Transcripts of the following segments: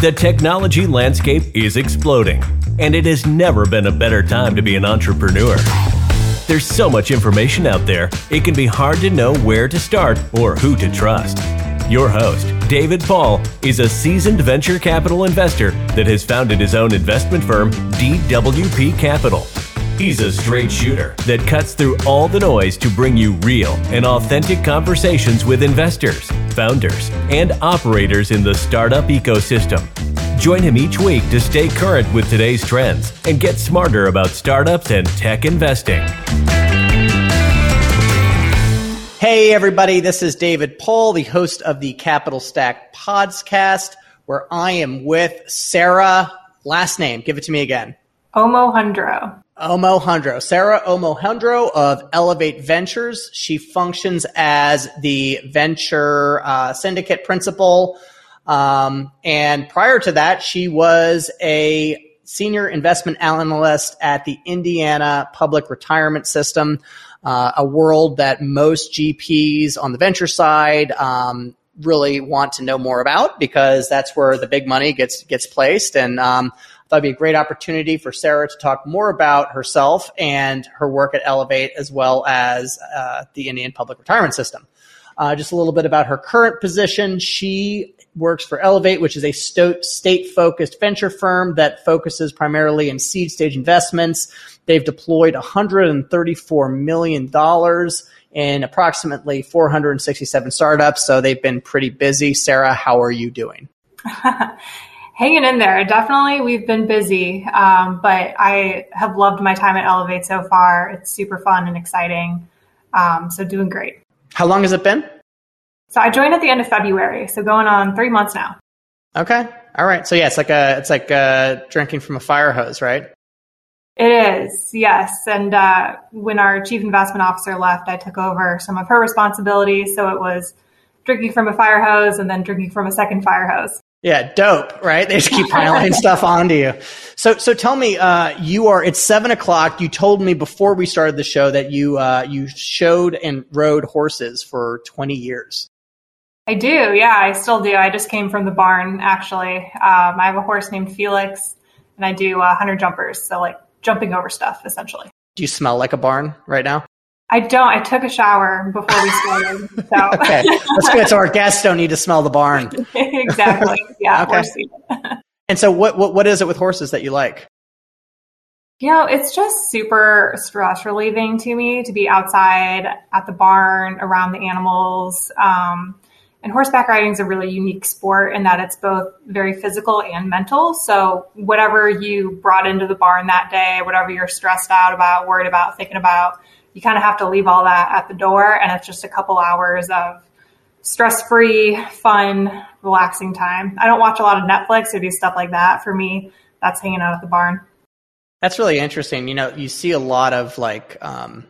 The technology landscape is exploding, and it has never been a better time to be an entrepreneur. There's so much information out there, it can be hard to know where to start or who to trust. Your host, David Paul, is a seasoned venture capital investor that has founded his own investment firm, DWP Capital. He's a straight shooter that cuts through all the noise to bring you real and authentic conversations with investors, founders, and operators in the startup ecosystem. Join him each week to stay current with today's trends and get smarter about startups and tech investing. Hey, everybody, this is David Paul, the host of the Capital Stack podcast, where I am with Sara. Last name, give it to me again. Omohundro. Omohundro. Sara Omohundro of Elevate Ventures. She functions as the venture uh, syndicate principal. Um, and prior to that, she was a senior investment analyst at the Indiana Public Retirement System, uh, a world that most GPs on the venture side um, really want to know more about because that's where the big money gets gets placed. And um, That'd be a great opportunity for Sara to talk more about herself and her work at Elevate, as well as uh, the Indian Public Retirement System. Uh, just a little bit about her current position. She works for Elevate, which is a state focused venture firm that focuses primarily in seed stage investments. They've deployed $134 million in approximately 467 startups. So they've been pretty busy. Sara, how are you doing? hanging in there. Definitely, we've been busy, um, but I have loved my time at Elevate so far. It's super fun and exciting. Um, so doing great. How long has it been? So I joined at the end of February, so going on three months now. Okay, all right. So yeah, it's like a it's like a drinking from a fire hose, right? It is, yes. And uh, when our chief investment officer left, I took over some of her responsibilities. So it was drinking from a fire hose and then drinking from a second fire hose. Yeah, dope, right? They just keep piling stuff onto you. So, so tell me, uh, you are, it's seven o'clock. You told me before we started the show that you, uh, you showed and rode horses for 20 years. I do. Yeah, I still do. I just came from the barn, actually. Um, I have a horse named Felix and I do uh, hunter jumpers. So like jumping over stuff essentially. Do you smell like a barn right now? I don't. I took a shower before we started. So. okay, that's good. So our guests don't need to smell the barn. exactly. Yeah. okay. and so, what, what what is it with horses that you like? You know, it's just super stress relieving to me to be outside at the barn around the animals. Um, and horseback riding is a really unique sport in that it's both very physical and mental. So whatever you brought into the barn that day, whatever you're stressed out about, worried about, thinking about you kind of have to leave all that at the door and it's just a couple hours of stress free, fun, relaxing time. I don't watch a lot of Netflix or do stuff like that. For me, that's hanging out at the barn. That's really interesting. You know, you see a lot of like um,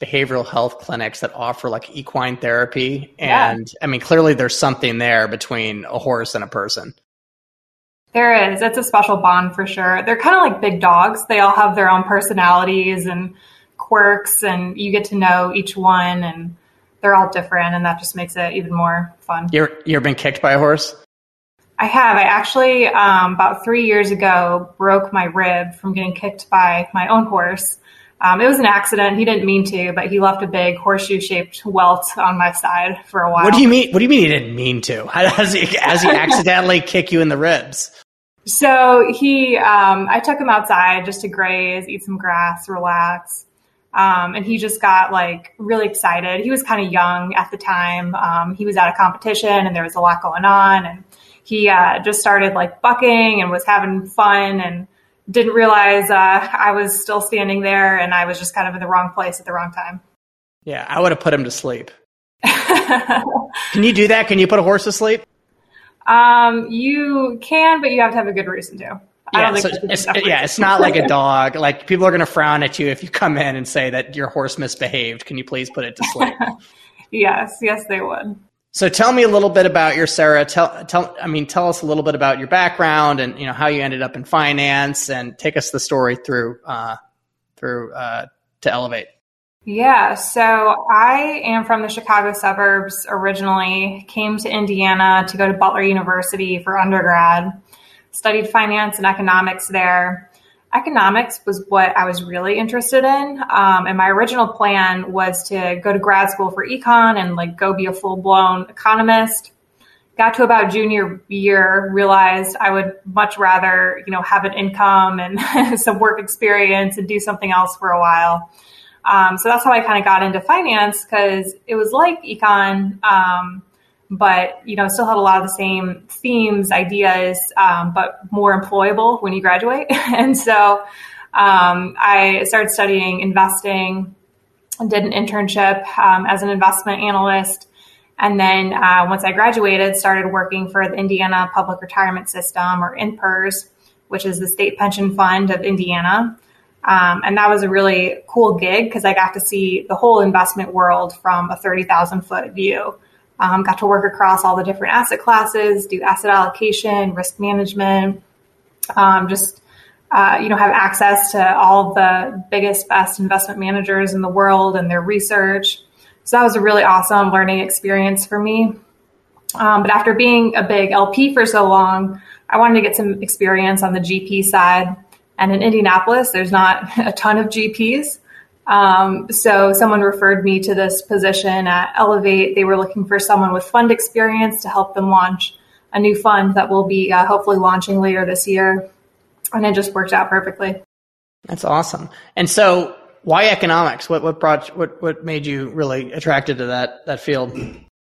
behavioral health clinics that offer like equine therapy. And yeah. I mean, clearly there's something there between a horse and a person. There is. It's a special bond for sure. They're kind of like big dogs. They all have their own personalities and quirks and you get to know each one and they're all different and that just makes it even more fun. You're, you ever been kicked by a horse? I have. I actually, um, about three years ago, broke my rib from getting kicked by my own horse. Um, it was an accident. He didn't mean to, but he left a big horseshoe shaped welt on my side for a while. What do you mean? What do you mean he didn't mean to? How does he, does he accidentally kick you in the ribs? So he, um, I took him outside just to graze, eat some grass, relax. Um, and he just got like really excited. He was kind of young at the time. Um, he was at a competition and there was a lot going on and he uh, just started like bucking and was having fun and didn't realize uh, I was still standing there and I was just kind of in the wrong place at the wrong time. Yeah, I would have put him to sleep. Can you do that? Can you put a horse to sleep? Um, you can, but you have to have a good reason to. Yeah, so it's, yeah, it's not like a dog. Like people are going to frown at you if you come in and say that your horse misbehaved. Can you please put it to sleep? yes, yes, they would. So tell me a little bit about your Sara. Tell, tell, I mean, tell us a little bit about your background and you know how you ended up in finance, and take us the story through, uh, through uh, to elevate. Yeah, so I am from the Chicago suburbs originally, came to Indiana to go to Butler University for undergrad, studied finance and economics there. Economics was what I was really interested in. Um, and my original plan was to go to grad school for econ and like go be a full blown economist. Got to about junior year, realized I would much rather, you know, have an income and some work experience and do something else for a while. Um, so that's how I kind of got into finance because it was like econ, um, but you know, still had a lot of the same themes, ideas, um, but more employable when you graduate. and so um, I started studying investing, did an internship um, as an investment analyst. And then uh, once I graduated, started working for the Indiana Public Retirement System or INPRS, which is the state pension fund of Indiana. Um, and that was a really cool gig because I got to see the whole investment world from a 30,000 foot view. Um, got to work across all the different asset classes, do asset allocation, risk management, um, just uh, you know have access to all the biggest, best investment managers in the world and their research. So that was a really awesome learning experience for me. Um, but after being a big LP for so long, I wanted to get some experience on the GP side. And in Indianapolis, there's not a ton of GPs. Um, so someone referred me to this position at Elevate. They were looking for someone with fund experience to help them launch a new fund that will be uh, hopefully launching later this year. And it just worked out perfectly. That's awesome. And so, why economics? What what brought what what made you really attracted to that that field?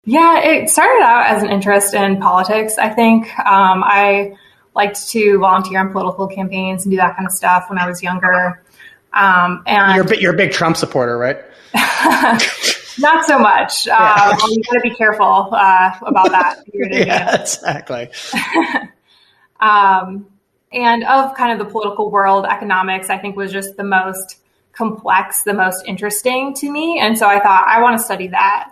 Yeah, it started out as an interest in politics. I think um, I liked to volunteer on political campaigns and do that kind of stuff when I was younger. Um, and you're a, you're a big Trump supporter, right? not so much. Yeah. Uh, well, you got to be careful uh, about that. yeah, exactly. um, and of kind of the political world, economics, I think, was just the most complex, the most interesting to me. And so I thought, I want to study that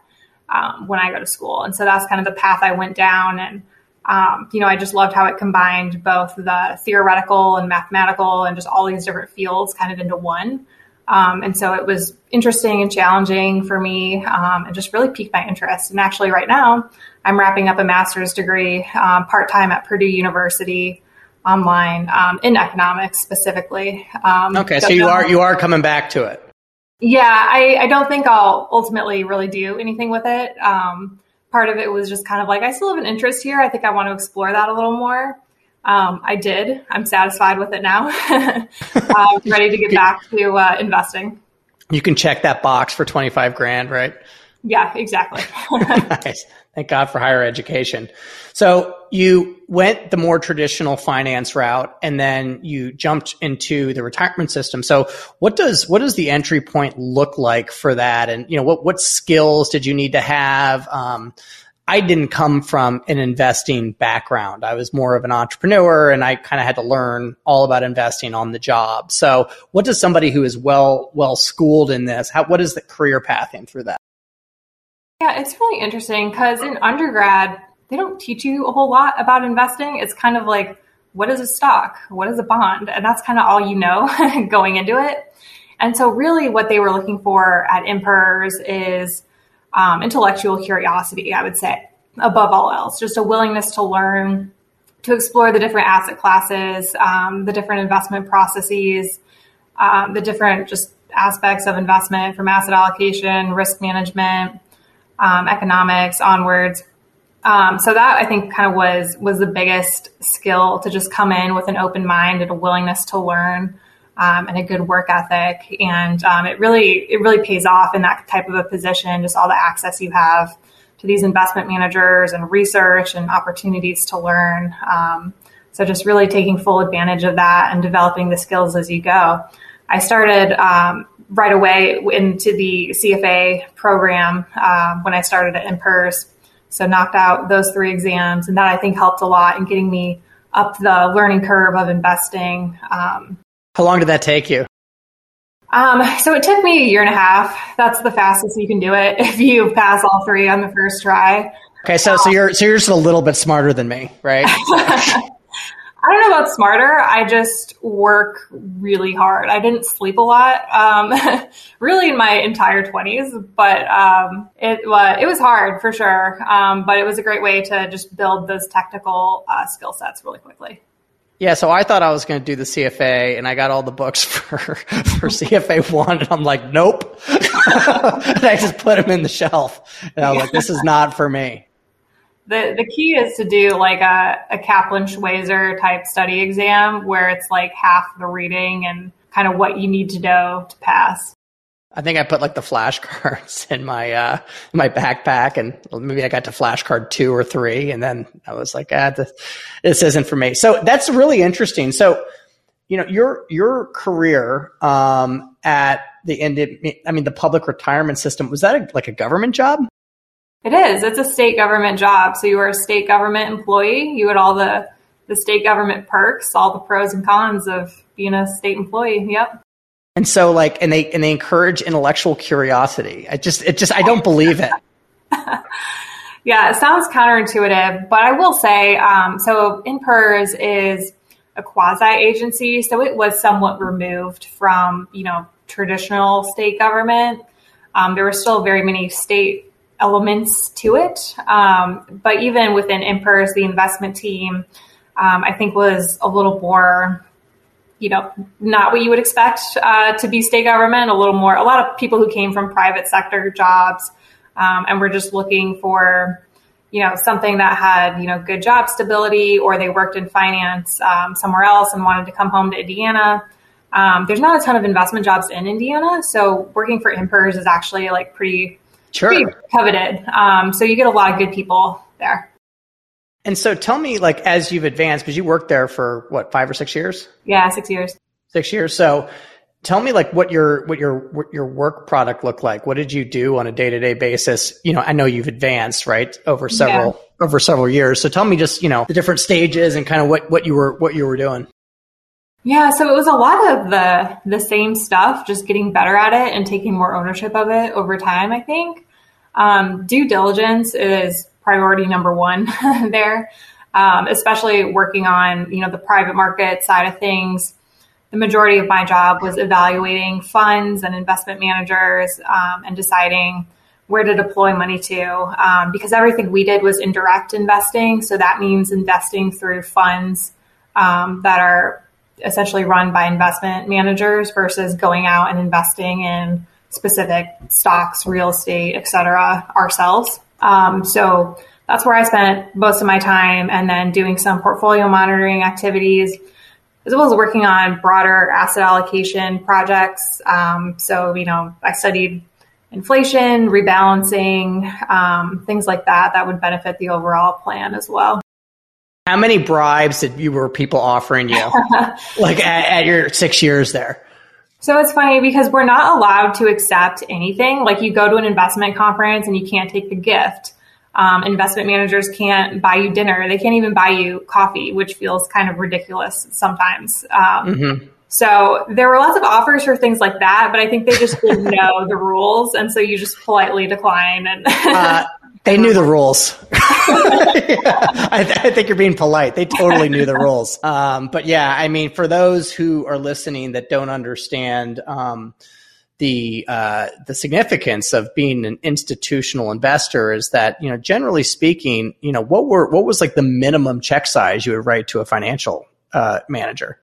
um, when I go to school. And so that's kind of the path I went down. And um, you know, I just loved how it combined both the theoretical and mathematical and just all these different fields kind of into one. Um, and so it was interesting and challenging for me um, and just really piqued my interest. And actually, right now, I'm wrapping up a master's degree um, part time at Purdue University online um, in economics specifically. Um, okay, so you are you are coming back to it. Yeah, I, I don't think I'll ultimately really do anything with it. Um, part of it was just kind of like, I still have an interest here. I think I want to explore that a little more. Um, I did. I'm satisfied with it now. uh, ready to get back to uh, investing. You can check that box for 25 grand, right? Yeah, exactly. nice. Thank God for higher education. So you went the more traditional finance route and then you jumped into the retirement system. So what does, what does the entry point look like for that? And, you know, what, what skills did you need to have? Um, I didn't come from an investing background. I was more of an entrepreneur and I kind of had to learn all about investing on the job. So what does somebody who is well, well schooled in this, how, what is the career pathing through that? Yeah, it's really interesting because in undergrad, they don't teach you a whole lot about investing. It's kind of like, what is a stock? What is a bond? And that's kind of all you know going into it. And so, really, what they were looking for at INPRS is um, intellectual curiosity, I would say, above all else, just a willingness to learn, to explore the different asset classes, um, the different investment processes, um, the different just aspects of investment from asset allocation, risk management, um, economics onwards. Um, so that I think kind of was was the biggest skill to just come in with an open mind and a willingness to learn um, and a good work ethic, and um, it really it really pays off in that type of a position. Just all the access you have to these investment managers and research and opportunities to learn. Um, so just really taking full advantage of that and developing the skills as you go. I started um, right away into the CFA program uh, when I started at INPRS. So knocked out those three exams, and that I think helped a lot in getting me up the learning curve of investing. Um, How long did that take you? Um, so it took me a year and a half. That's the fastest you can do it if you pass all three on the first try. Okay, so so you're so you're just a little bit smarter than me, right? I don't know about smarter. I just work really hard. I didn't sleep a lot, um, really in my entire twenties, but um, it was it was hard for sure. Um, but it was a great way to just build those technical uh, skill sets really quickly. Yeah, so I thought I was going to do the CFA, and I got all the books for for CFA one, and I'm like, nope. and I just put them in the shelf, and I was like, this is not for me the the key is to do like a, a Kaplan Schweser type study exam where it's like half the reading and kind of what you need to know to pass. I think I put like the flashcards in my uh, my backpack, and maybe I got to flashcard two or three, and then I was like, ah, this, this isn't for me. So that's really interesting. So, you know, your your career um, at the end, I mean, the public retirement system was that a, like a government job? It is. It's a state government job. So you are a state government employee. You had all the the state government perks, all the pros and cons of being a state employee. Yep. And so like and they and they encourage intellectual curiosity. I just it just I don't believe it. yeah, it sounds counterintuitive, but I will say, um, so INPRS is a quasi agency, so it was somewhat removed from you know traditional state government. Um, there were still very many state elements to it. Um, but even within INPRS, the investment team, um, I think was a little more, you know, not what you would expect uh, to be state government. A little more, a lot of people who came from private sector jobs, um, and were just looking for, you know, something that had you know good job stability, or they worked in finance um, somewhere else and wanted to come home to Indiana. Um, there's not a ton of investment jobs in Indiana, so working for INPRS is actually like pretty sure. coveted. Um, so you get a lot of good people there. And so tell me, like, as you've advanced, because you worked there for what, five or six years? Yeah, six years. Six years. So tell me, like, what your what your what your work product looked like. What did you do on a day to day basis? You know, I know you've advanced right over several yeah. over several years. So tell me, just you know, the different stages and kind of what what you were what you were doing. Yeah, so it was a lot of the the same stuff, just getting better at it and taking more ownership of it over time. I think um, due diligence is priority number one there, um, especially working on you know the private market side of things. The majority of my job was evaluating funds and investment managers um, and deciding where to deploy money to um, because everything we did was indirect investing. So that means investing through funds um, that are essentially run by investment managers versus going out and investing in specific stocks, real estate, et cetera, ourselves. Um, so that's where I spent most of my time and then doing some portfolio monitoring activities as well as working on broader asset allocation projects. Um, so, you know, I studied inflation, rebalancing, um, things like that that would benefit the overall plan as well. How many bribes did you were people offering you, like at, at your six years there? So it's funny because we're not allowed to accept anything. Like you go to an investment conference and you can't take the gift. Um, investment managers can't buy you dinner. They can't even buy you coffee, which feels kind of ridiculous sometimes. Um, mm-hmm. So there were lots of offers for things like that, but I think they just didn't know the rules, and so you just politely decline. And uh, they knew the rules. yeah, I, th- I, think you're being polite. They totally knew the rules. Um, but yeah, I mean, for those who are listening that don't understand um, the uh, the significance of being an institutional investor, is that you know, generally speaking, you know, what were what was like the minimum check size you would write to a financial uh, manager?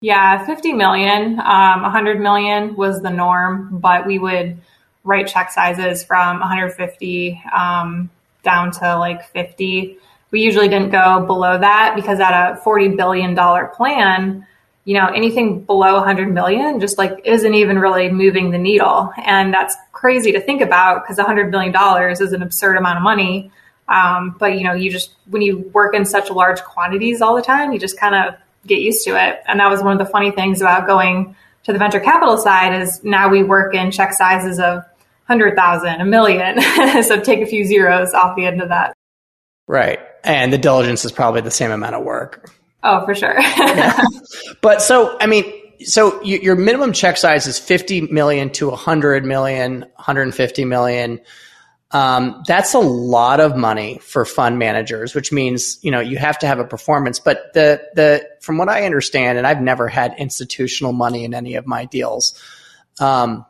Yeah, 50 million, um, 100 million was the norm, but we would write check sizes from 150 um, down to like 50. We usually didn't go below that because at a $40 billion plan, you know, anything below 100 million just like isn't even really moving the needle. And that's crazy to think about because 100 billion dollars is an absurd amount of money. Um, but you know, you just when you work in such large quantities all the time, you just kind of get used to it. And that was one of the funny things about going to the venture capital side is now we work in check sizes of 100,000, a million. so take a few zeros off the end of that. Right. And the diligence is probably the same amount of work. Oh, for sure. yeah. But so, I mean, so you, your minimum check size is 50 million to 100 million, 150 million. Um, that's a lot of money for fund managers, which means you know you have to have a performance. But the the from what I understand, and I've never had institutional money in any of my deals, um,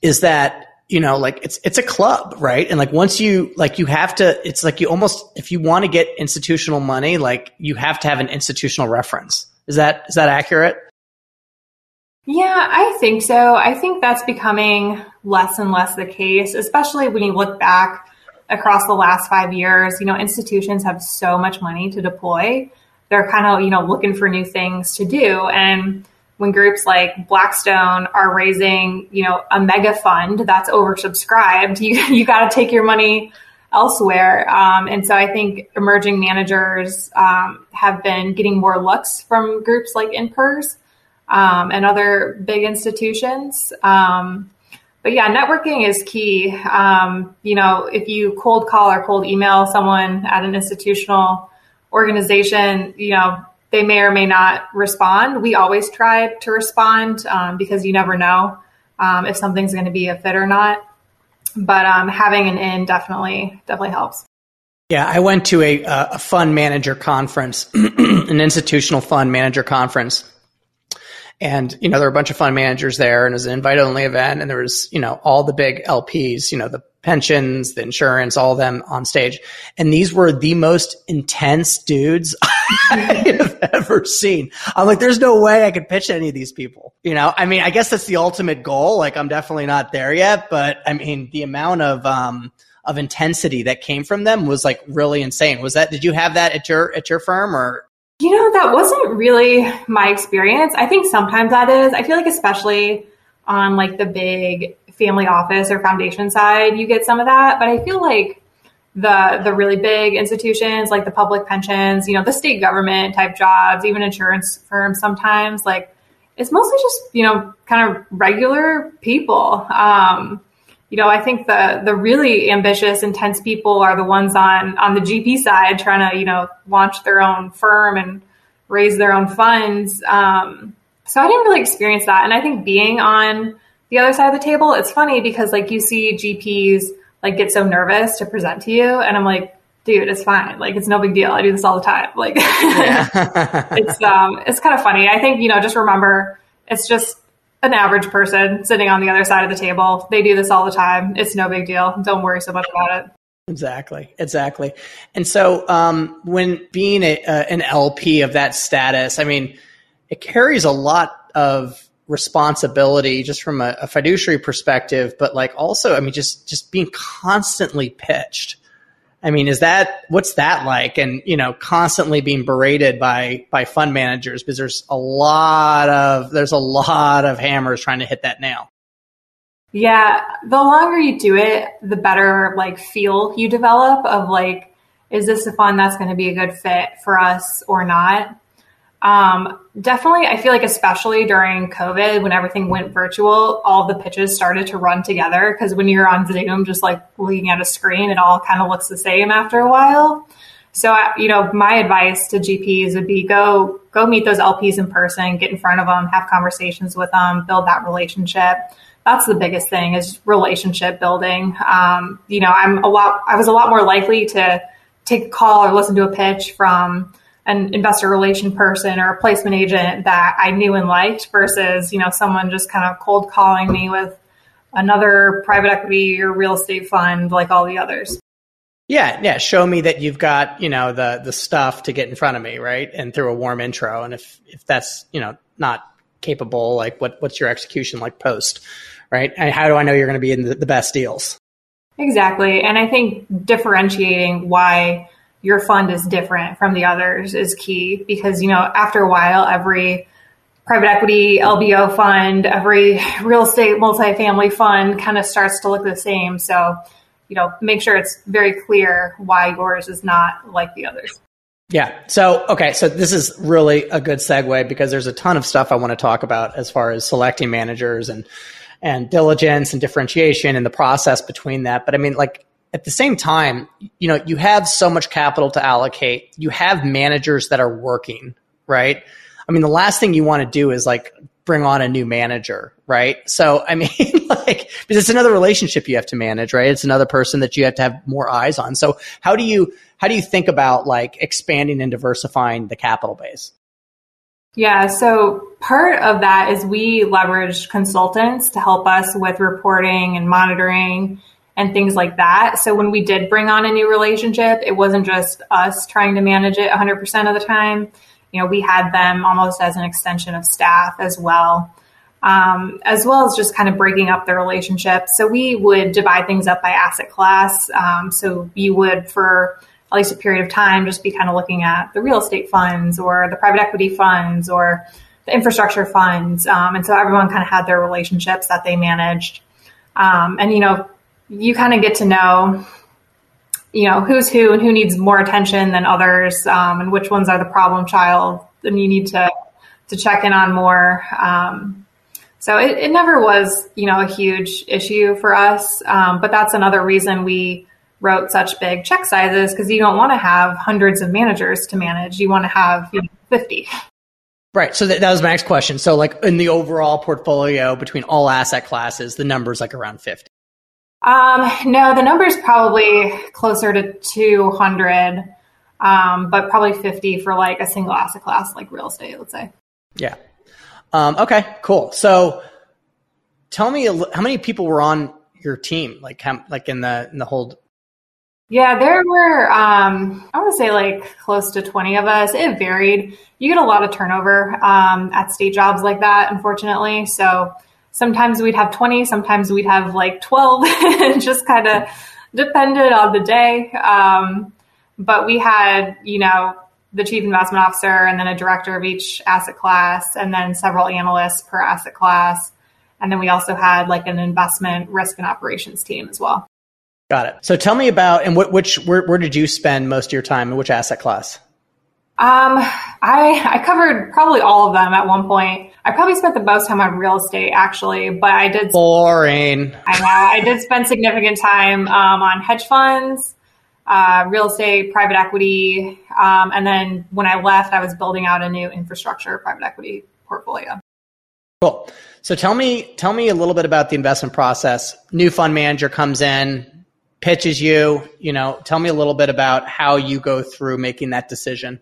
is that you know like it's it's a club, right? And like once you like you have to, it's like you almost if you want to get institutional money, like you have to have an institutional reference. Is that is that accurate? Yeah, I think so. I think that's becoming less and less the case, especially when you look back across the last five years. You know, institutions have so much money to deploy. They're kind of, you know, looking for new things to do. And when groups like Blackstone are raising, you know, a mega fund that's oversubscribed, you, you got to take your money elsewhere. Um, and so I think emerging managers um, have been getting more looks from groups like INPRS um, and other big institutions. Um, but yeah, networking is key. Um, you know, if you cold call or cold email someone at an institutional organization, you know, they may or may not respond. We always try to respond um, because you never know um, if something's going to be a fit or not. But um, having an in definitely definitely helps. Yeah, I went to a, a fund manager conference, an institutional fund manager conference and, you know, there were a bunch of fund managers there and it was an invite only event. And there was, you know, all the big LPs, you know, the pensions, the insurance, all of them on stage. And these were the most intense dudes I have ever seen. I'm like, there's no way I could pitch any of these people. You know, I mean, I guess that's the ultimate goal. Like, I'm definitely not there yet, but I mean, the amount of, um, of intensity that came from them was like really insane. Was that, did you have that at your, at your firm or? You know, that wasn't really my experience. I think sometimes that is. I feel like, especially on like the big family office or foundation side, you get some of that. But I feel like the the really big institutions, like the public pensions, you know, the state government type jobs, even insurance firms, sometimes like it's mostly just you know kind of regular people. Um, you know, I think the the really ambitious, intense people are the ones on on the GP side trying to you know launch their own firm and raise their own funds. Um, so I didn't really experience that, and I think being on the other side of the table, it's funny because like you see GPs like get so nervous to present to you, and I'm like, dude, it's fine. Like it's no big deal. I do this all the time. Like it's um it's kind of funny. I think you know just remember it's just an average person sitting on the other side of the table. They do this all the time. It's no big deal. Don't worry so much about it. Exactly, exactly. And so, um, when being a, uh, an LP of that status, I mean, it carries a lot of responsibility just from a, a fiduciary perspective, but like also, I mean, just just being constantly pitched I mean, is that what's that like? And you know, constantly being berated by by fund managers because there's a lot of there's a lot of hammers trying to hit that nail. Yeah, the longer you do it, the better like feel you develop of like, is this a fund that's going to be a good fit for us or not? Um, definitely, I feel like especially during COVID, when everything went virtual, all the pitches started to run together because when you're on Zoom, just like looking at a screen, it all kind of looks the same after a while. So, you know, my advice to GPs would be go go meet those LPs in person, get in front of them, have conversations with them, build that relationship. That's the biggest thing is relationship building. Um, you know, I'm a lot. I was a lot more likely to take a call or listen to a pitch from an investor relation person or a placement agent that I knew and liked versus, you know, someone just kind of cold calling me with another private equity or real estate fund like all the others. Yeah, yeah. Show me that you've got, you know, the the stuff to get in front of me, right? And through a warm intro. And if if that's, you know, not capable, like what what's your execution like post, right? And how do I know you're going to be in the, the best deals? Exactly. And I think differentiating why your fund is different from the others is key because, you know, after a while, every private equity, LBO fund, every real estate multifamily fund kind of starts to look the same. So, you know, make sure it's very clear why yours is not like the others. Yeah. So, okay. So this is really a good segue because there's a ton of stuff I want to talk about as far as selecting managers and, and diligence and differentiation and the process between that. But I mean, like, at the same time, you know, you have so much capital to allocate. You have managers that are working, right? I mean, the last thing you want to do is like bring on a new manager, right? So, I mean, like, because it's another relationship you have to manage, right? It's another person that you have to have more eyes on. So, how do you how do you think about like expanding and diversifying the capital base? Yeah, so part of that is we leverage consultants to help us with reporting and monitoring and things like that. So when we did bring on a new relationship, it wasn't just us trying to manage it 100% of the time. You know, we had them almost as an extension of staff as well, um, as well as just kind of breaking up the relationship. So we would divide things up by asset class. Um, so you would, for at least a period of time, just be kind of looking at the real estate funds or the private equity funds or the infrastructure funds. Um, and so everyone kind of had their relationships that they managed. Um, and, you know, you kind of get to know, you know, who's who and who needs more attention than others um, and which ones are the problem child and you need to, to check in on more. Um, so it, it, never was, you know, a huge issue for us. Um, but that's another reason we, wrote such big check sizes because you don't want to have hundreds of managers to manage. You want to have you know, 50. Right. So that, that was my next question. So, like in the overall portfolio between all asset classes, the number's like around 50. Um, no, the number's probably closer to 200, um, but probably 50 for like a single asset class like real estate, let's say. Yeah. Um, okay, cool. So tell me how many people were on your team, like, like in the, in the whole yeah, there were, um, I want to say like close to 20 of us. It varied. You get a lot of turnover um, at state jobs like that, unfortunately. So sometimes we'd have 20, sometimes we'd have like 12. it just kind of depended on the day. Um, but we had, you know, the chief investment officer and then a director of each asset class and then several analysts per asset class. And then we also had like an investment risk and operations team as well. Got it. So tell me about and what, which where, where did you spend most of your time in which asset class? Um, I I covered probably all of them at one point. I probably spent the most time on real estate actually, but I did boring. I know I did spend significant time um, on hedge funds, uh, real estate, private equity, um, and then when I left, I was building out a new infrastructure private equity portfolio. Cool. So tell me tell me a little bit about the investment process. New fund manager comes in pitches you, you know, tell me a little bit about how you go through making that decision.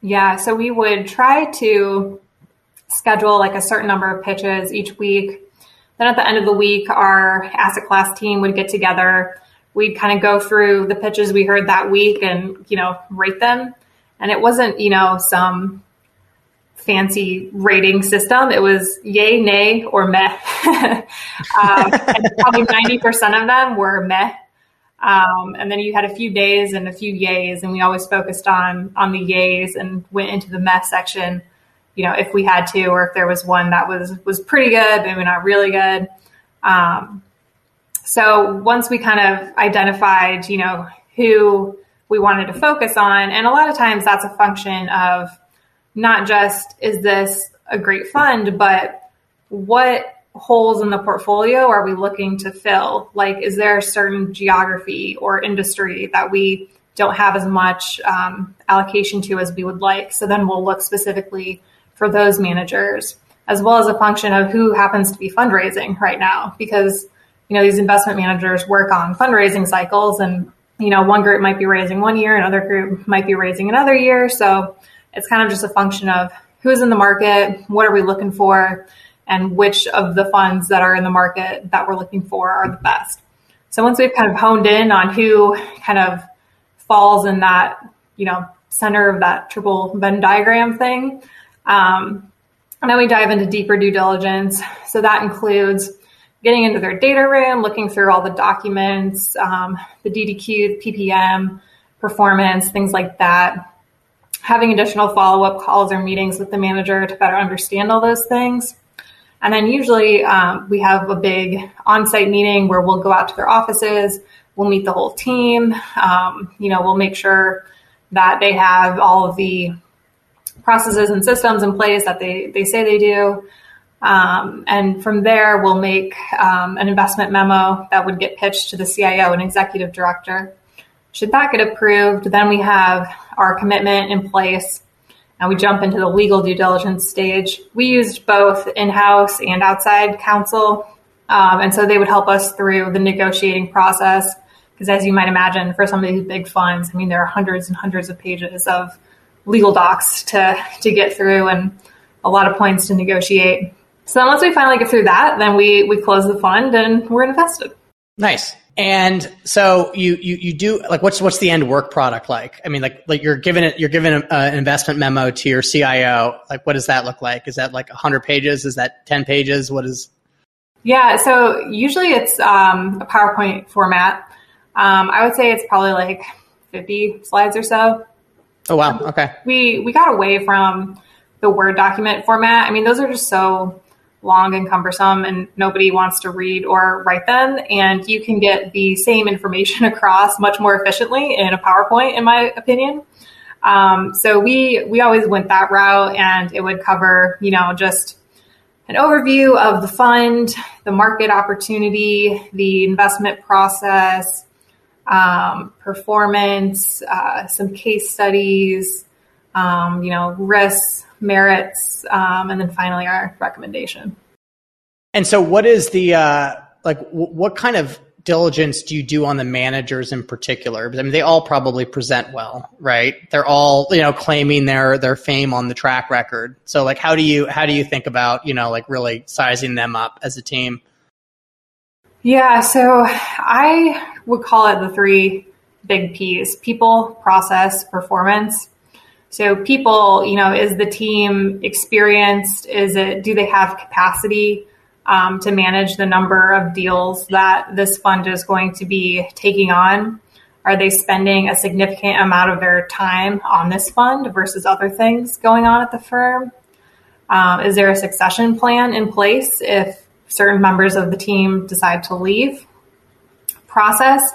Yeah, so we would try to schedule like a certain number of pitches each week. Then at the end of the week, our asset class team would get together. We'd kind of go through the pitches we heard that week and, you know, rate them. And it wasn't, you know, some fancy rating system. It was yay, nay, or meh. um, probably 90% of them were meh um, and then you had a few days and a few yays, and we always focused on on the yays and went into the mess section. You know, if we had to, or if there was one that was was pretty good, maybe not really good. Um, so once we kind of identified, you know, who we wanted to focus on, and a lot of times that's a function of not just is this a great fund, but what holes in the portfolio are we looking to fill? Like, is there a certain geography or industry that we don't have as much um, allocation to as we would like? So then we'll look specifically for those managers, as well as a function of who happens to be fundraising right now, because you know these investment managers work on fundraising cycles, and you know one group might be raising one year, another group might be raising another year. So it's kind of just a function of who's in the market, what are we looking for and which of the funds that are in the market that we're looking for are the best. So once we've kind of honed in on who kind of falls in that, you know, center of that triple Venn diagram thing, um, and then we dive into deeper due diligence. So that includes getting into their data room, looking through all the documents, um, the DDQ, PPM, performance, things like that. Having additional follow up calls or meetings with the manager to better understand all those things. And then usually um, we have a big on-site meeting where we'll go out to their offices, we'll meet the whole team. Um, you know, we'll make sure that they have all of the processes and systems in place that they they say they do. Um, and from there, we'll make um, an investment memo that would get pitched to the CIO and executive director. Should that get approved, then we have our commitment in place and we jump into the legal due diligence stage. We used both in house and outside counsel. Um, and so they would help us through the negotiating process. Because as you might imagine, for some of these big funds, I mean, there are hundreds and hundreds of pages of legal docs to, to get through and a lot of points to negotiate. So then once we finally get through that, then we, we close the fund and we're invested. Nice. And so you, you, you do like, what's, what's the end work product like? I mean, like, like you're giving it, you're giving an investment memo to your CIO. Like, what does that look like? Is that like hundred pages? Is that 10 pages? What is? Yeah. So usually it's, um, a PowerPoint format. Um, I would say it's probably like 50 slides or so. Oh, wow. Okay. We, we got away from the Word document format. I mean, those are just so long and cumbersome and nobody wants to read or write them. And you can get the same information across much more efficiently in a PowerPoint, in my opinion. Um, so we, we always went that route and it would cover, you know, just an overview of the fund, the market opportunity, the investment process, um, performance, uh, some case studies, um, you know, risks, merits, um, and then finally our recommendation. And so, what is the uh, like? W- what kind of diligence do you do on the managers in particular? I mean, they all probably present well, right? They're all you know claiming their their fame on the track record. So, like, how do you how do you think about you know like really sizing them up as a team? Yeah, so I would call it the three big P's: people, process, performance. So people, you know, is the team experienced? Is it, do they have capacity um, to manage the number of deals that this fund is going to be taking on? Are they spending a significant amount of their time on this fund versus other things going on at the firm? Um, is there a succession plan in place if certain members of the team decide to leave? Process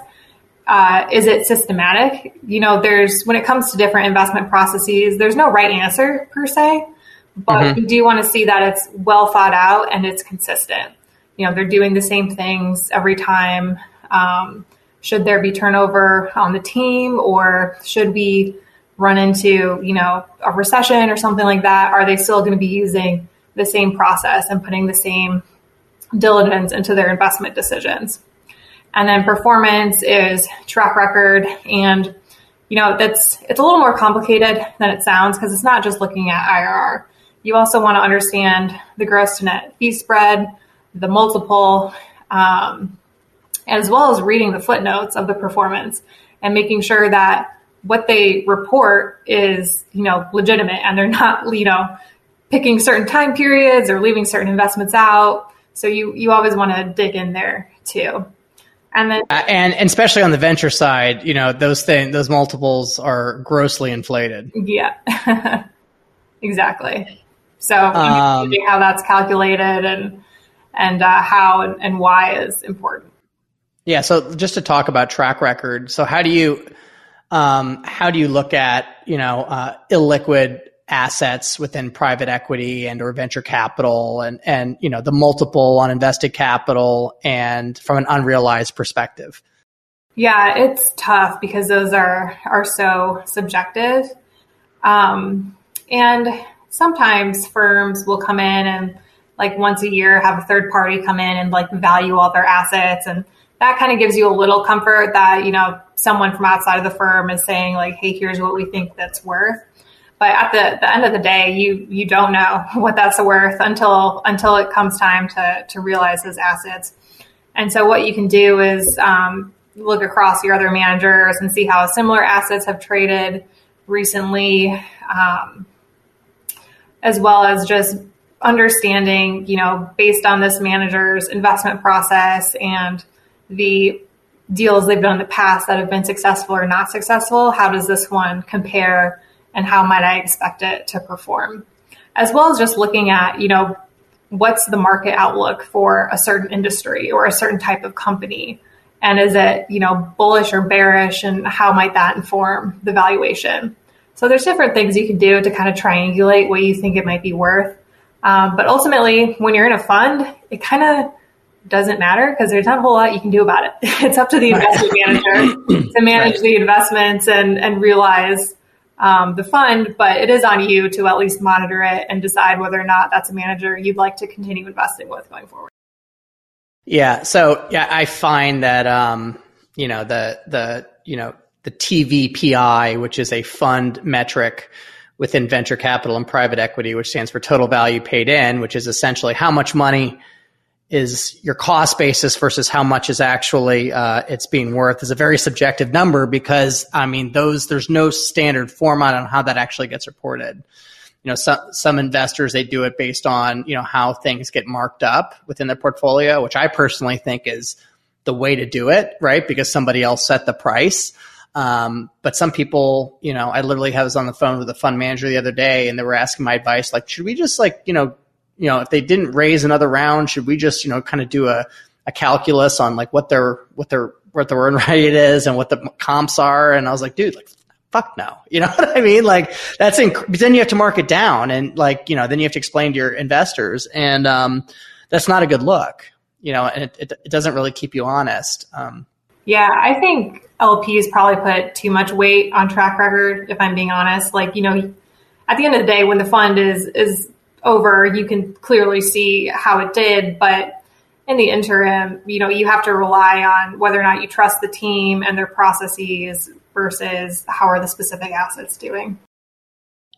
uh, is it systematic? You know, there's when it comes to different investment processes, there's no right answer per se, but mm-hmm. we do want to see that it's well thought out and it's consistent. You know, they're doing the same things every time. Um, should there be turnover on the team, or should we run into you know a recession or something like that? Are they still going to be using the same process and putting the same diligence into their investment decisions? And then performance is track record. And, you know, that's, it's a little more complicated than it sounds because it's not just looking at IRR. You also want to understand the gross to net fee spread, the multiple, um, as well as reading the footnotes of the performance and making sure that what they report is, you know, legitimate and they're not, you know, picking certain time periods or leaving certain investments out. So you, you always want to dig in there too. And then, uh, and, and especially on the venture side, you know, those things, those multiples are grossly inflated. Yeah, exactly. So um, how that's calculated and and uh, how and, and why is important. Yeah. So just to talk about track record. So how do you um, how do you look at you know uh, illiquid assets within private equity and or venture capital and and you know the multiple on invested capital and from an unrealized perspective? Yeah it's tough because those are are so subjective. Um, and sometimes firms will come in and like once a year have a third party come in and like value all their assets. And that kind of gives you a little comfort that you know someone from outside of the firm is saying like hey here's what we think that's worth but at the, the end of the day, you you don't know what that's worth until until it comes time to to realize those assets. And so what you can do is um, look across your other managers and see how similar assets have traded recently, um, as well as just understanding, you know, based on this manager's investment process and the deals they've done in the past that have been successful or not successful, how does this one compare and how might I expect it to perform? As well as just looking at, you know, what's the market outlook for a certain industry or a certain type of company? And is it, you know, bullish or bearish and how might that inform the valuation? So there's different things you can do to kind of triangulate what you think it might be worth. Um, but ultimately, when you're in a fund, it kind of doesn't matter because there's not a whole lot you can do about it. It's up to the investment manager to manage right. the investments and, and realize um, the fund, but it is on you to at least monitor it and decide whether or not that's a manager you'd like to continue investing with going forward. Yeah. So yeah, I find that um, you know the the you know the TVPI, which is a fund metric within venture capital and private equity, which stands for total value paid in, which is essentially how much money is your cost basis versus how much is actually uh, it's being worth is a very subjective number because I mean those there's no standard format on how that actually gets reported. You know, some some investors they do it based on you know how things get marked up within their portfolio, which I personally think is the way to do it, right? Because somebody else set the price. Um, but some people, you know, I literally was on the phone with a fund manager the other day, and they were asking my advice, like, should we just like you know you know, if they didn't raise another round, should we just, you know, kind of do a, a calculus on like what their, what their, what the run rate is and what the comps are? And I was like, dude, like, fuck no. You know what I mean? Like that's, inc- then you have to mark it down and like, you know, then you have to explain to your investors and, um, that's not a good look, you know, and it, it, it doesn't really keep you honest. Um, yeah, I think LPs probably put too much weight on track record, if I'm being honest. Like, you know, at the end of the day, when the fund is is over, you can clearly see how it did. But in the interim, you know, you have to rely on whether or not you trust the team and their processes versus how are the specific assets doing.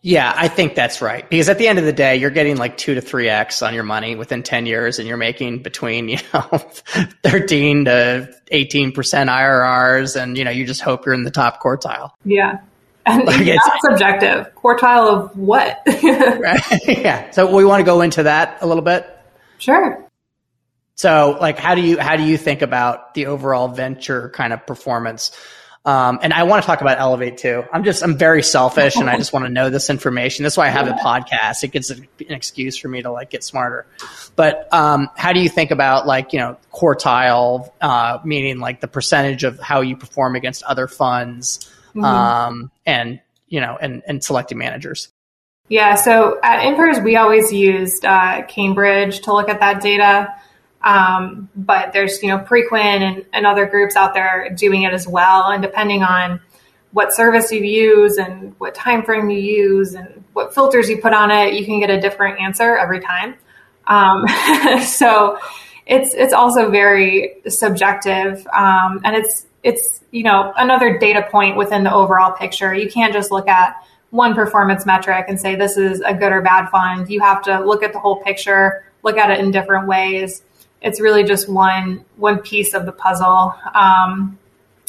Yeah, I think that's right. Because at the end of the day, you're getting like two to three X on your money within 10 years and you're making between, you know, 13 to 18% IRRs. And, you know, you just hope you're in the top quartile. Yeah. And like that's subjective. Quartile of what? right. Yeah. So we want to go into that a little bit. Sure. So, like, how do you how do you think about the overall venture kind of performance? Um, and I want to talk about Elevate too. I'm just I'm very selfish, and I just want to know this information. That's why I have a podcast. It gives an excuse for me to like get smarter. But um, how do you think about like you know quartile, uh, meaning like the percentage of how you perform against other funds? Mm-hmm. um, and you know, and and selecting managers. Yeah, so at INPRS, we always used uh, Cambridge to look at that data. Um, but there's, you know, Preqin and, and other groups out there doing it as well. And depending on what service you use and what time frame you use and what filters you put on it, you can get a different answer every time. Um, so it's it's also very subjective, um, and it's it's you know another data point within the overall picture. You can't just look at one performance metric and say this is a good or bad fund. You have to look at the whole picture, look at it in different ways. It's really just one one piece of the puzzle. Um,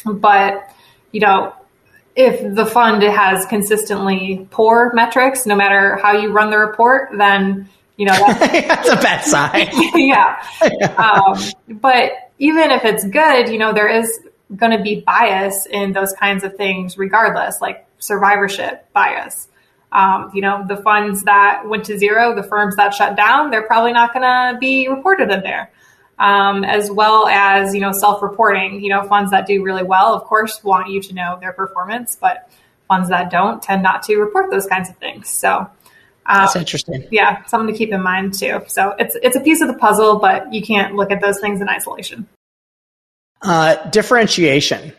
but you know, if the fund has consistently poor metrics, no matter how you run the report, then you know that's, that's a bad sign. yeah. Um, but even if it's good, you know, there is going to be bias in those kinds of things regardless, like survivorship bias. Um, you know, the funds that went to zero, the firms that shut down, they're probably not going to be reported in there. Um, as well as, you know, self-reporting, you know, funds that do really well, of course, want you to know their performance, but funds that don't tend not to report those kinds of things. So, um, that's interesting. Yeah, something to keep in mind too. So it's it's a piece of the puzzle, but you can't look at those things in isolation. Uh, differentiation.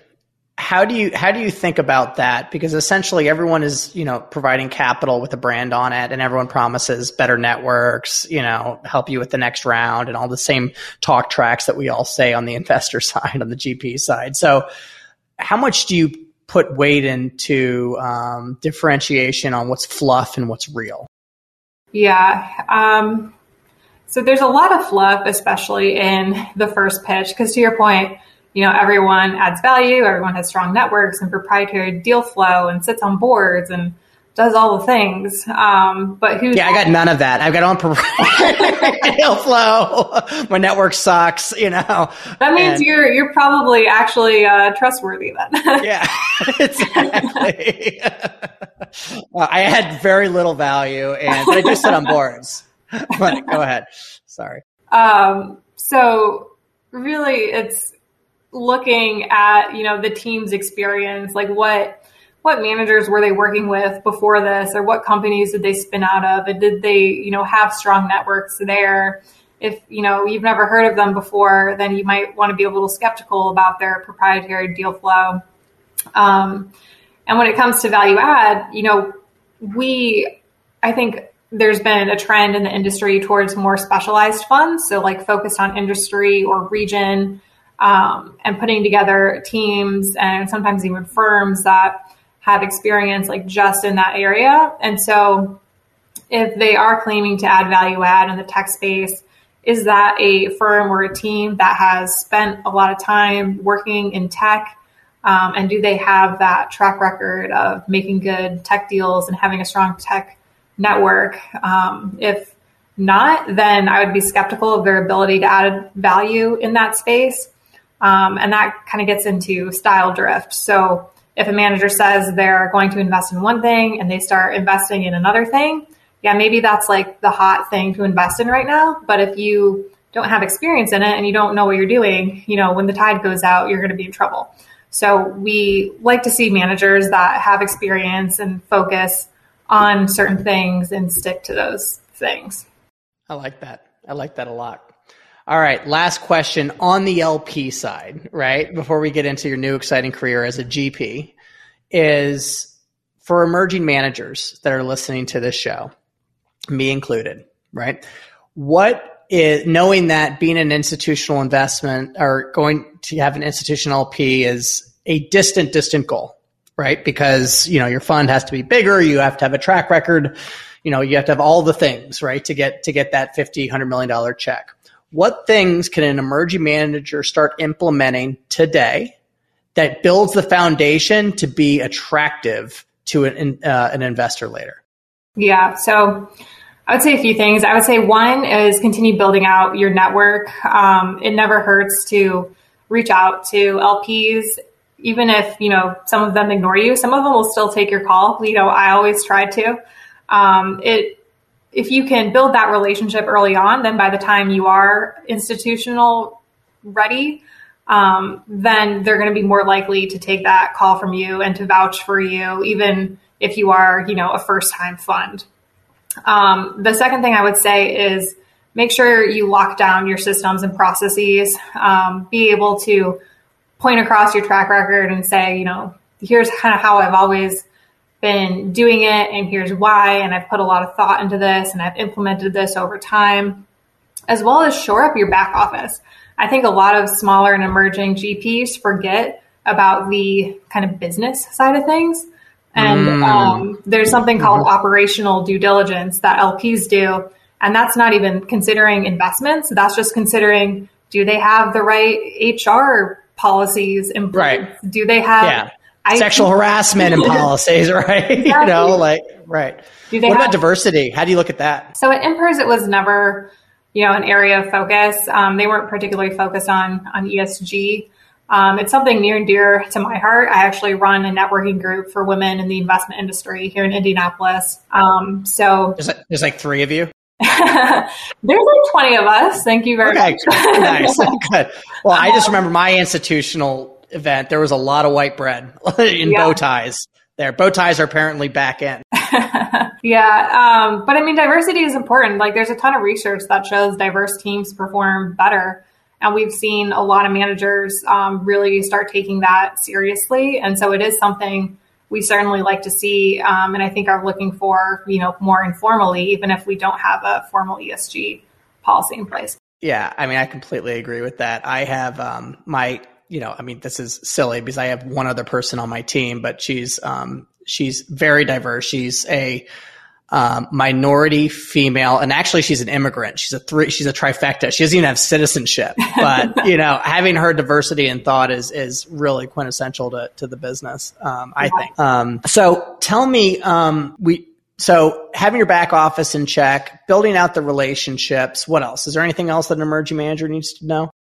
How do you how do you think about that? Because essentially everyone is you know providing capital with a brand on it, and everyone promises better networks, you know, help you with the next round, and all the same talk tracks that we all say on the investor side, on the GP side. So, how much do you put weight into um, differentiation on what's fluff and what's real? Yeah. Um, so there's a lot of fluff, especially in the first pitch, because to your point, you know, everyone adds value, everyone has strong networks and proprietary deal flow and sits on boards and does all the things. Um, but who? Yeah, I got none of that. I've got on proprietary deal flow. My network sucks. You know. That means and, you're you're probably actually uh, trustworthy then. yeah, exactly. well, I had very little value, and but I do sit on boards. but go ahead. Sorry. Um, so really, it's looking at you know the team's experience like what what managers were they working with before this or what companies did they spin out of and did they you know have strong networks there if you know you've never heard of them before then you might want to be a little skeptical about their proprietary deal flow um, And when it comes to value add, you know, we, I think there's been a trend in the industry towards more specialized funds. So, like focused on industry or region um, and putting together teams and sometimes even firms that have experience like just in that area. And so, if they are claiming to add value add in the tech space, is that a firm or a team that has spent a lot of time working in tech? Um, and do they have that track record of making good tech deals and having a strong tech network? Um, if not, then I would be skeptical of their ability to add value in that space. Um, and that kind of gets into style drift. So if a manager says they're going to invest in one thing and they start investing in another thing, yeah, maybe that's like the hot thing to invest in right now. But if you don't have experience in it and you don't know what you're doing, you know, when the tide goes out, you're going to be in trouble. So we like to see managers that have experience and focus on certain things and stick to those things. I like that. I like that a lot. All right, last question on the LP side, right? Before we get into your new exciting career as a GP, is for emerging managers that are listening to this show, me included, right? What is knowing that being an institutional investment or going to have an institutional LP is a distant, distant goal, right? Because, you know, your fund has to be bigger. You have to have a track record. You know, you have to have all the things, right? To get, to get that 50, $100 million check. What things can an emerging manager start implementing today that builds the foundation to be attractive to an, uh, an investor later? Yeah. So I would say a few things. I would say one is continue building out your network. Um, it never hurts to reach out to LPs, even if you know some of them ignore you. Some of them will still take your call. You know, I always try to. Um, it if you can build that relationship early on, then by the time you are institutional ready, um, then they're going to be more likely to take that call from you and to vouch for you, even if you are, you know, a first time fund. Um, the second thing I would say is make sure you lock down your systems and processes. Um, be able to point across your track record and say, you know, here's kind of how I've always been doing it, and here's why. And I've put a lot of thought into this, and I've implemented this over time, as well as shore up your back office. I think a lot of smaller and emerging GPs forget about the kind of business side of things. And mm. um, there's something called mm-hmm. operational due diligence that LPs do. And that's not even considering investments. That's just considering do they have the right HR policies in place? Right. Do they have yeah. Sexual harassment and policies, right? Exactly. you know, like right. what have, about diversity? How do you look at that? So at INPRS, it was never, you know, an area of focus. Um, they weren't particularly focused on on ESG. Um, it's something near and dear to my heart. I actually run a networking group for women in the investment industry here in Indianapolis. Um, so there's like, there's like three of you. There's like 20 of us. Thank you very okay. much. nice. Good. Well, I just remember my institutional event. There was a lot of white bread in yeah. bow ties there. Bow ties are apparently back in. yeah. Um, but I mean, diversity is important. Like, there's a ton of research that shows diverse teams perform better. And we've seen a lot of managers um, really start taking that seriously. And so it is something we certainly like to see um, and I think are looking for, you know, more informally, even if we don't have a formal ESG policy in place. Yeah, I mean, I completely agree with that. I have um, my, you know, I mean, this is silly because I have one other person on my team, but she's um, she's very diverse. She's a um, minority female, and actually she's an immigrant. She's a three. She's a trifecta. She doesn't even have citizenship, but you know, having her diversity in thought is is really quintessential to to the business. Um, I yeah. think. Um, so tell me, um, we. So having your back office in check, building out the relationships. What else? Is there anything else that an emerging manager needs to know?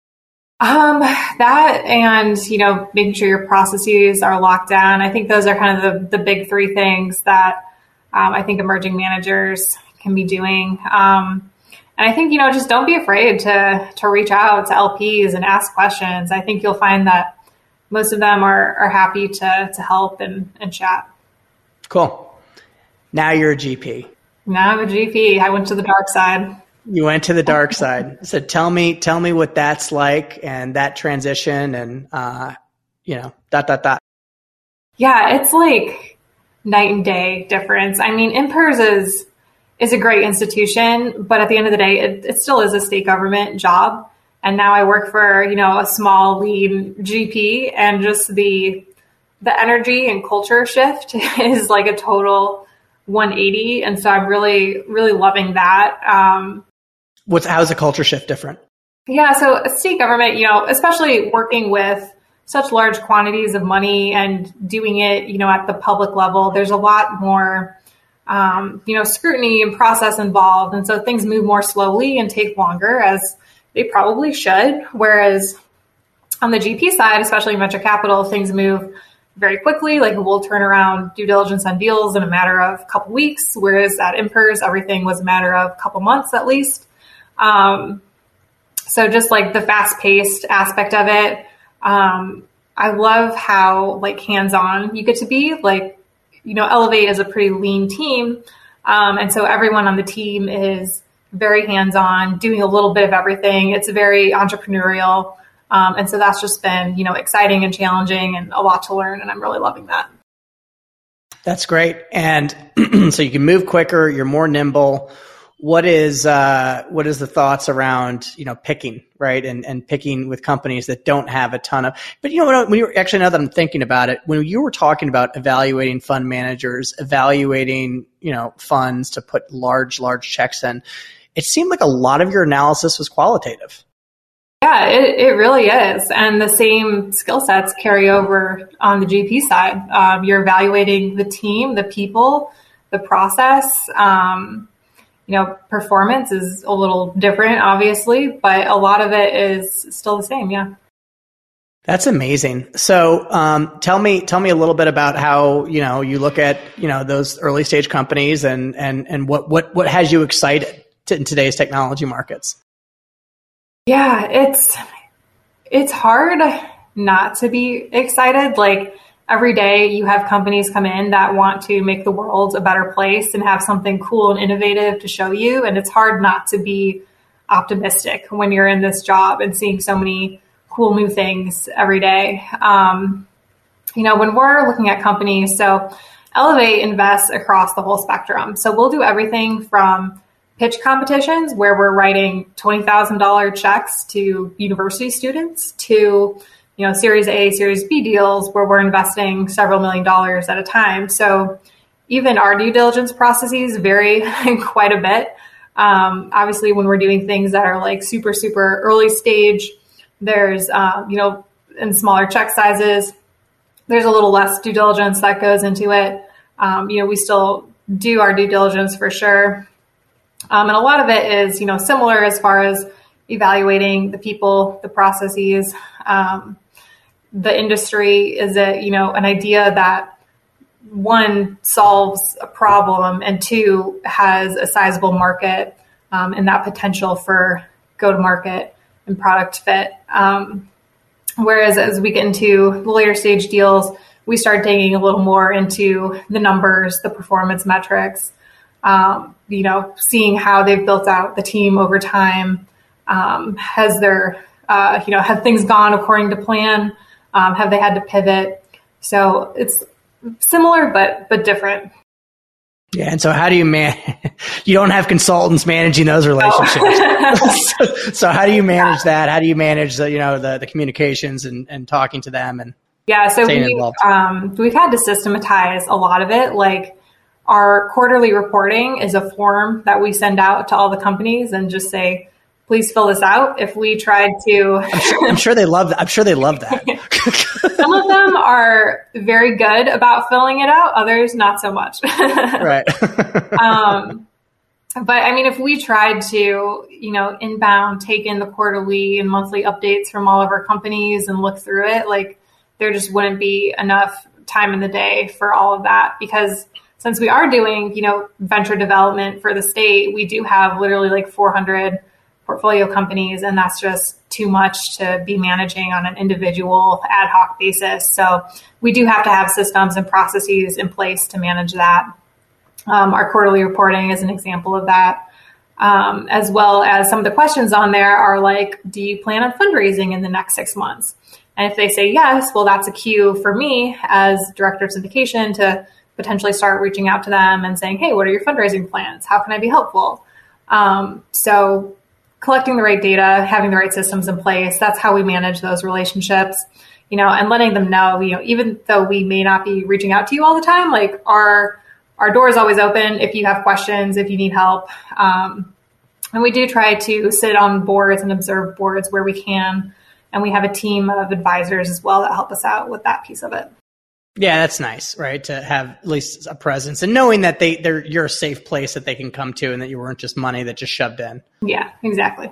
Um, that and you know making sure your processes are locked down. I think those are kind of the the big three things that um, I think emerging managers can be doing. Um, and I think, you know, just don't be afraid to, to reach out to LPs and ask questions. I think you'll find that most of them are, are happy to, to help and, and chat. Cool. Now you're a GP. Now I'm a GP. I went to the dark side. You went to the dark side. So tell me, tell me what that's like and that transition and, uh, you know, dot, dot, dot. Yeah, it's like night and day difference. I mean, INPRS is is a great institution, but at the end of the day, it, it still is a state government job. And now I work for you know a small lean GP, and just the the energy and culture shift is like a total 180. And so I'm really really loving that. Um, What's how's the culture shift different? Yeah, so a state government, you know, especially working with such large quantities of money and doing it, you know, at the public level, there's a lot more, um, you know, scrutiny and process involved. And so things move more slowly and take longer as they probably should. Whereas on the GP side, especially venture capital, things move very quickly. Like we'll turn around due diligence on deals in a matter of a couple weeks. Whereas at INPRS, everything was a matter of a couple months at least. Um, so just like the fast paced aspect of it, um, I love how like hands on you get to be. Like, you know, Elevate is a pretty lean team. Um, and so everyone on the team is very hands on, doing a little bit of everything. It's very entrepreneurial. Um, and so that's just been, you know, exciting and challenging and a lot to learn. And I'm really loving that. That's great. And so you can move quicker, you're more nimble what is uh, what is the thoughts around you know picking right? And and picking with companies that don't have a ton of but you know when you actually now that I'm thinking about it when you were talking about evaluating fund managers evaluating you know funds to put large large checks in it seemed like a lot of your analysis was qualitative. Yeah it, it really is. And the same skill sets carry over on the GP side. Um, you're evaluating the team the people the process um, you know, performance is a little different, obviously, but a lot of it is still the same. Yeah. That's amazing. So, um, tell me, tell me a little bit about how you know you look at you know those early stage companies and and and what what what has you excited to, in today's technology markets. Yeah, it's it's hard not to be excited. Like every day you have companies come in that want to make the world a better place and have something cool and innovative to show you. And it's hard not to be optimistic when you're in this job and seeing so many cool new things every day. Um, you know, when we're looking at companies, so Elevate invests across the whole spectrum. So we'll do everything from pitch competitions where we're writing $20,000 checks to university students to you know, Series A, Series B deals where we're investing several million dollars at a time. So even our due diligence processes vary quite a bit. Um, obviously, when we're doing things that are like super, super early stage, there's, um, you know, in smaller check sizes, there's a little less due diligence that goes into it. Um, you know, we still do our due diligence for sure. Um, and a lot of it is, you know, similar as far as evaluating the people, the processes, um, the industry? Is it, you know, an idea that one solves a problem and two has a sizable market um, and that potential for go to market and product fit? Um, whereas as we get into the later stage deals, we start digging a little more into the numbers, the performance metrics, um, you know, seeing how they've built out the team over time. Um, has their, uh, you know, have things gone according to plan? Um, have they had to pivot? So it's similar, but but different. Yeah, and so how do you man? you don't have consultants managing those relationships. so, so, how do you manage yeah. that? How do you manage the you know the the communications and and talking to them and yeah? So we um, we've had to systematize a lot of it. Like our quarterly reporting is a form that we send out to all the companies and just say please fill this out. If we tried to, I'm sure, I'm sure they love that. I'm sure they love that. Some of them are very good about filling it out. Others not so much. right. um, but I mean, if we tried to, you know, inbound take in the quarterly and monthly updates from all of our companies and look through it, like there just wouldn't be enough time in the day for all of that because since we are doing, you know, venture development for the state, we do have literally like 400 portfolio companies, and that's just too much to be managing on an individual ad hoc basis. So we do have to have systems and processes in place to manage that. Um, our quarterly reporting is an example of that. Um, as well as some of the questions on there are like, do you plan on fundraising in the next six months? And if they say yes, well, that's a cue for me as director of syndication to potentially start reaching out to them and saying, hey, what are your fundraising plans? How can I be helpful? Um, so collecting the right data, having the right systems in place, that's how we manage those relationships, you know, and letting them know, you know, even though we may not be reaching out to you all the time, like our our door is always open if you have questions, if you need help. Um, and we do try to sit on boards and observe boards where we can. And we have a team of advisors as well that help us out with that piece of it. Yeah, that's nice, right? To have at least a presence and knowing that they they're you're a safe place that they can come to and that you weren't just money that just shoved in. Yeah, exactly.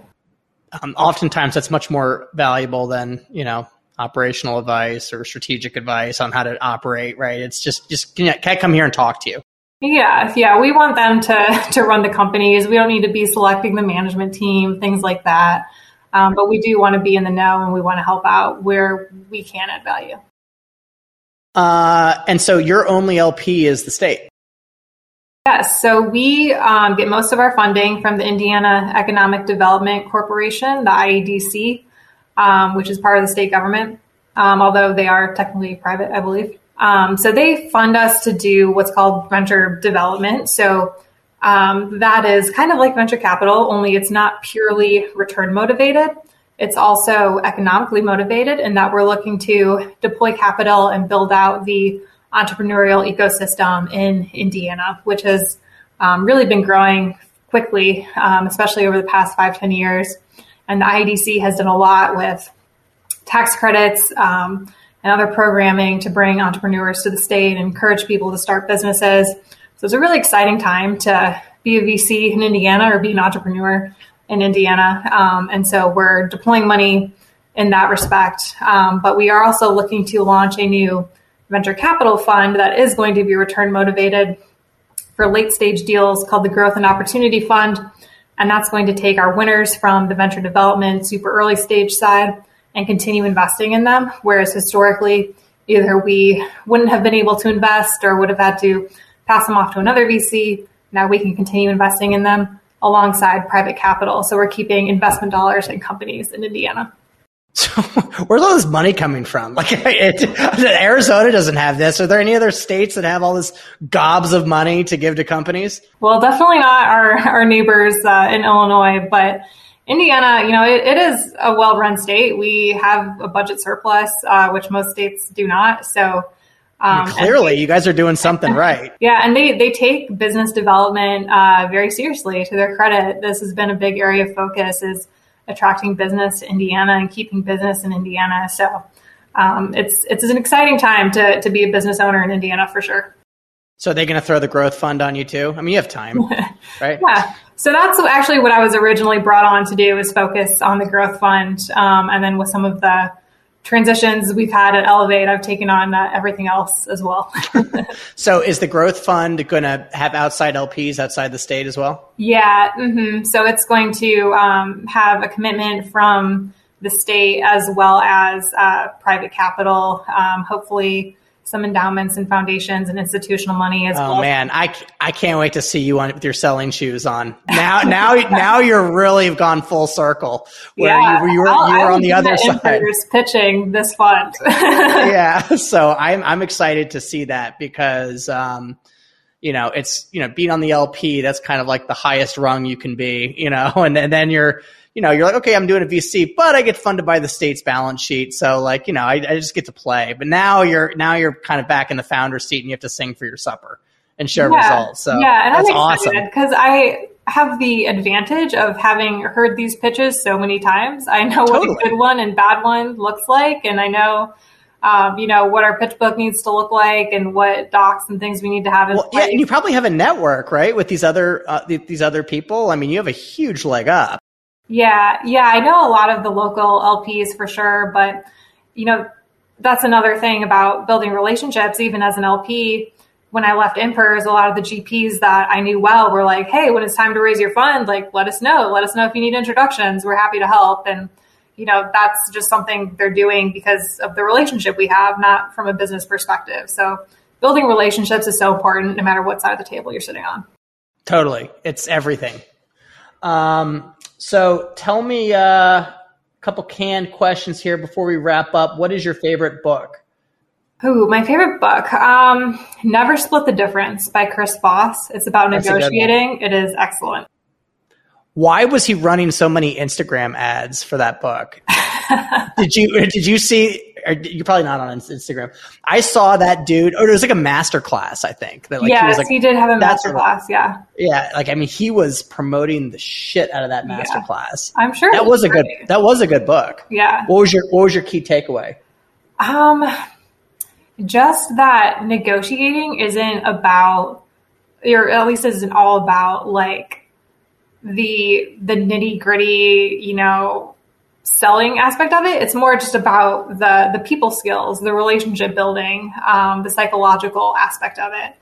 Um, oftentimes, that's much more valuable than you know operational advice or strategic advice on how to operate. Right? It's just just can I, can I come here and talk to you? Yeah, yeah. We want them to to run the companies. We don't need to be selecting the management team, things like that. Um, but we do want to be in the know and we want to help out where we can add value. Uh, and so your only LP is the state. Yes, so we um, get most of our funding from the Indiana Economic Development Corporation, the IEDC, um, which is part of the state government, um, although they are technically private, I believe. Um, so they fund us to do what's called venture development. So um, that is kind of like venture capital, only it's not purely return motivated. It's also economically motivated in that we're looking to deploy capital and build out the entrepreneurial ecosystem in Indiana, which has um, really been growing quickly, um, especially over the past five, 10 years. And the IEDC has done a lot with tax credits um, and other programming to bring entrepreneurs to the state and encourage people to start businesses. So it's a really exciting time to be a VC in Indiana or be an entrepreneur in Indiana. Um, and so we're deploying money in that respect. Um, but we are also looking to launch a new venture capital fund that is going to be return motivated for late stage deals called the Growth and Opportunity Fund. And that's going to take our winners from the venture development, super early stage side and continue investing in them. Whereas historically, either we wouldn't have been able to invest or would have had to pass them off to another VC. Now we can continue investing in them alongside private capital. So we're keeping investment dollars in companies in Indiana. So where's all this money coming from? Like it, Arizona doesn't have this. Are there any other states that have all this gobs of money to give to companies? Well, definitely not our, our neighbors uh, in Illinois, but Indiana, you know, it, it is a well-run state. We have a budget surplus, uh, which most states do not. So um, clearly, they, you guys are doing something right. Yeah, and they they take business development uh, very seriously. To their credit, this has been a big area of focus is attracting business to Indiana and keeping business in Indiana. So um, it's it's an exciting time to to be a business owner in Indiana for sure. So are they going to throw the growth fund on you too? I mean, you have time, right? yeah. So that's actually what I was originally brought on to do is focus on the growth fund, um, and then with some of the transitions we've had at Elevate, I've taken on uh, everything else as well. so, is the growth fund going to have outside LPs outside the state as well? Yeah. Mm-hmm. So, it's going to um, have a commitment from the state as well as uh, private capital, um, hopefully some endowments and foundations and institutional money as oh, well. Oh man, I, I can't wait to see you on with your selling shoes on. Now now now you're really gone full circle where yeah, you, you were I'll, you were on the other side pitching this fund. yeah, so I'm I'm excited to see that because um, you know it's you know being on the LP that's kind of like the highest rung you can be, you know, and, and then you're you know, you're like, okay, I'm doing a VC, but I get funded by the state's balance sheet. So like, you know, I, I just get to play. But now you're now you're kind of back in the founder seat and you have to sing for your supper and share yeah. results. So yeah, and that's I'm awesome because I have the advantage of having heard these pitches so many times. I know totally. what a good one and bad one looks like, and I know. Um, you know what our pitch book needs to look like and what docs and things we need to have in well, place. Yeah, and you probably have a network, right, with these other uh, these other people. I mean, you have a huge leg up. Yeah, yeah, I know a lot of the local LPs for sure, but you know, that's another thing about building relationships, even as an LP. When I left INPRS, a lot of the GPs that I knew well were like, Hey, when it's time to raise your fund, like, let us know. Let us know if you need introductions. We're happy to help. And, you know, that's just something they're doing because of the relationship we have, not from a business perspective. So building relationships is so important no matter what side of the table you're sitting on. Totally. It's everything. Um, so tell me uh, a couple canned questions here before we wrap up. What is your favorite book? Ooh, my favorite book. Um, Never Split the Difference by Chris Voss. It's about That's negotiating. It is excellent. Why was he running so many Instagram ads for that book? did you did you see? you're probably not on Instagram. I saw that dude. Or it was like a master class, I think. That like yes, he, was like, he did have a master class. Yeah. Yeah, like I mean, he was promoting the shit out of that master yeah. class. I'm sure that was, was a good. That was a good book. Yeah. What was your What was your key takeaway? Um, just that negotiating isn't about, or at least isn't all about like the the nitty gritty, you know, selling aspect of it. It's more just about the the people skills, the relationship building, um, the psychological aspect of it.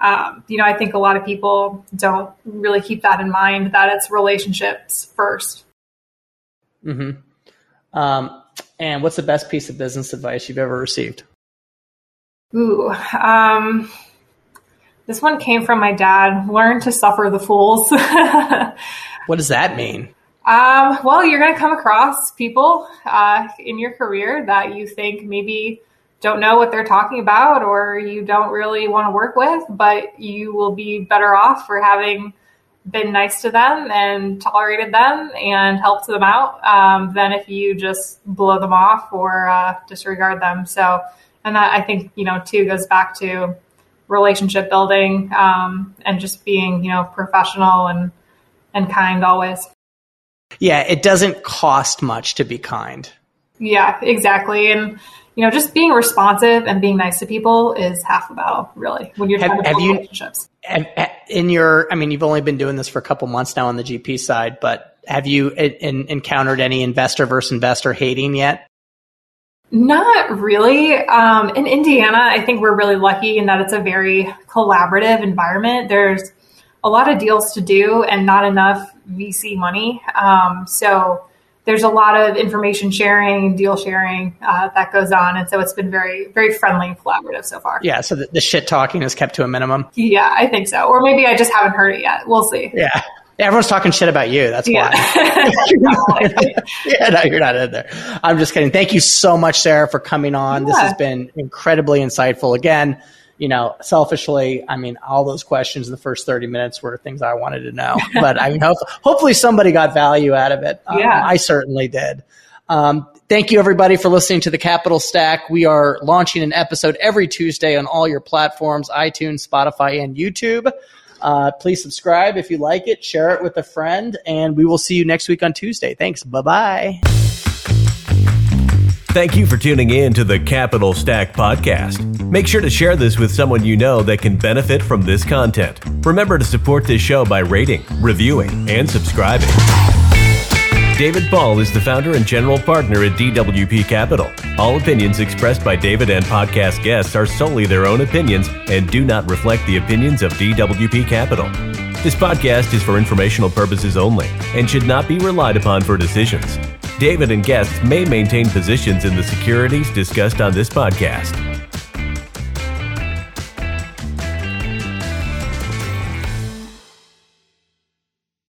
Um, you know, I think a lot of people don't really keep that in mind that it's relationships 1st Hmm. Um, and what's the best piece of business advice you've ever received? Ooh, um, this one came from my dad. Learn to suffer the fools. what does that mean? Um, well, you're going to come across people uh, in your career that you think maybe don't know what they're talking about or you don't really want to work with, but you will be better off for having been nice to them and tolerated them and helped them out um, than if you just blow them off or uh, disregard them. So, and that I think, you know, too goes back to relationship building um, and just being, you know, professional and, and kind always. Yeah, it doesn't cost much to be kind. Yeah, exactly. And you know, just being responsive and being nice to people is half the battle, really. When you're have, trying to build relationships. Have, you, in your, I mean, you've only been doing this for a couple months now on the GP side, but have you in, encountered any investor versus investor hating yet? Not really. Um, in Indiana, I think we're really lucky in that it's a very collaborative environment. There's a lot of deals to do and not enough VC money. Um, so there's a lot of information sharing and deal sharing uh, that goes on. And so it's been very, very friendly and collaborative so far. Yeah. So the, the, shit talking is kept to a minimum. Yeah, I think so. Or maybe I just haven't heard it yet. We'll see. Yeah. Everyone's talking shit about you. That's yeah. why. yeah, no, you're not in there. I'm just kidding. Thank you so much, Sara, for coming on. Yeah. This has been incredibly insightful. Again, you know, selfishly, I mean, all those questions in the first 30 minutes were things I wanted to know. But I mean, hopefully somebody got value out of it. Um, yeah. I certainly did. Um, thank you, everybody, for listening to the Capital Stack. We are launching an episode every Tuesday on all your platforms iTunes, Spotify, and YouTube. Uh, please subscribe if you like it, share it with a friend, and we will see you next week on Tuesday. Thanks. Bye bye. Thank you for tuning in to the Capital Stack Podcast. Make sure to share this with someone you know that can benefit from this content. Remember to support this show by rating, reviewing, and subscribing. David Ball is the founder and general partner at DWP Capital. All opinions expressed by David and podcast guests are solely their own opinions and do not reflect the opinions of DWP Capital. This podcast is for informational purposes only and should not be relied upon for decisions. David and guests may maintain positions in the securities discussed on this podcast.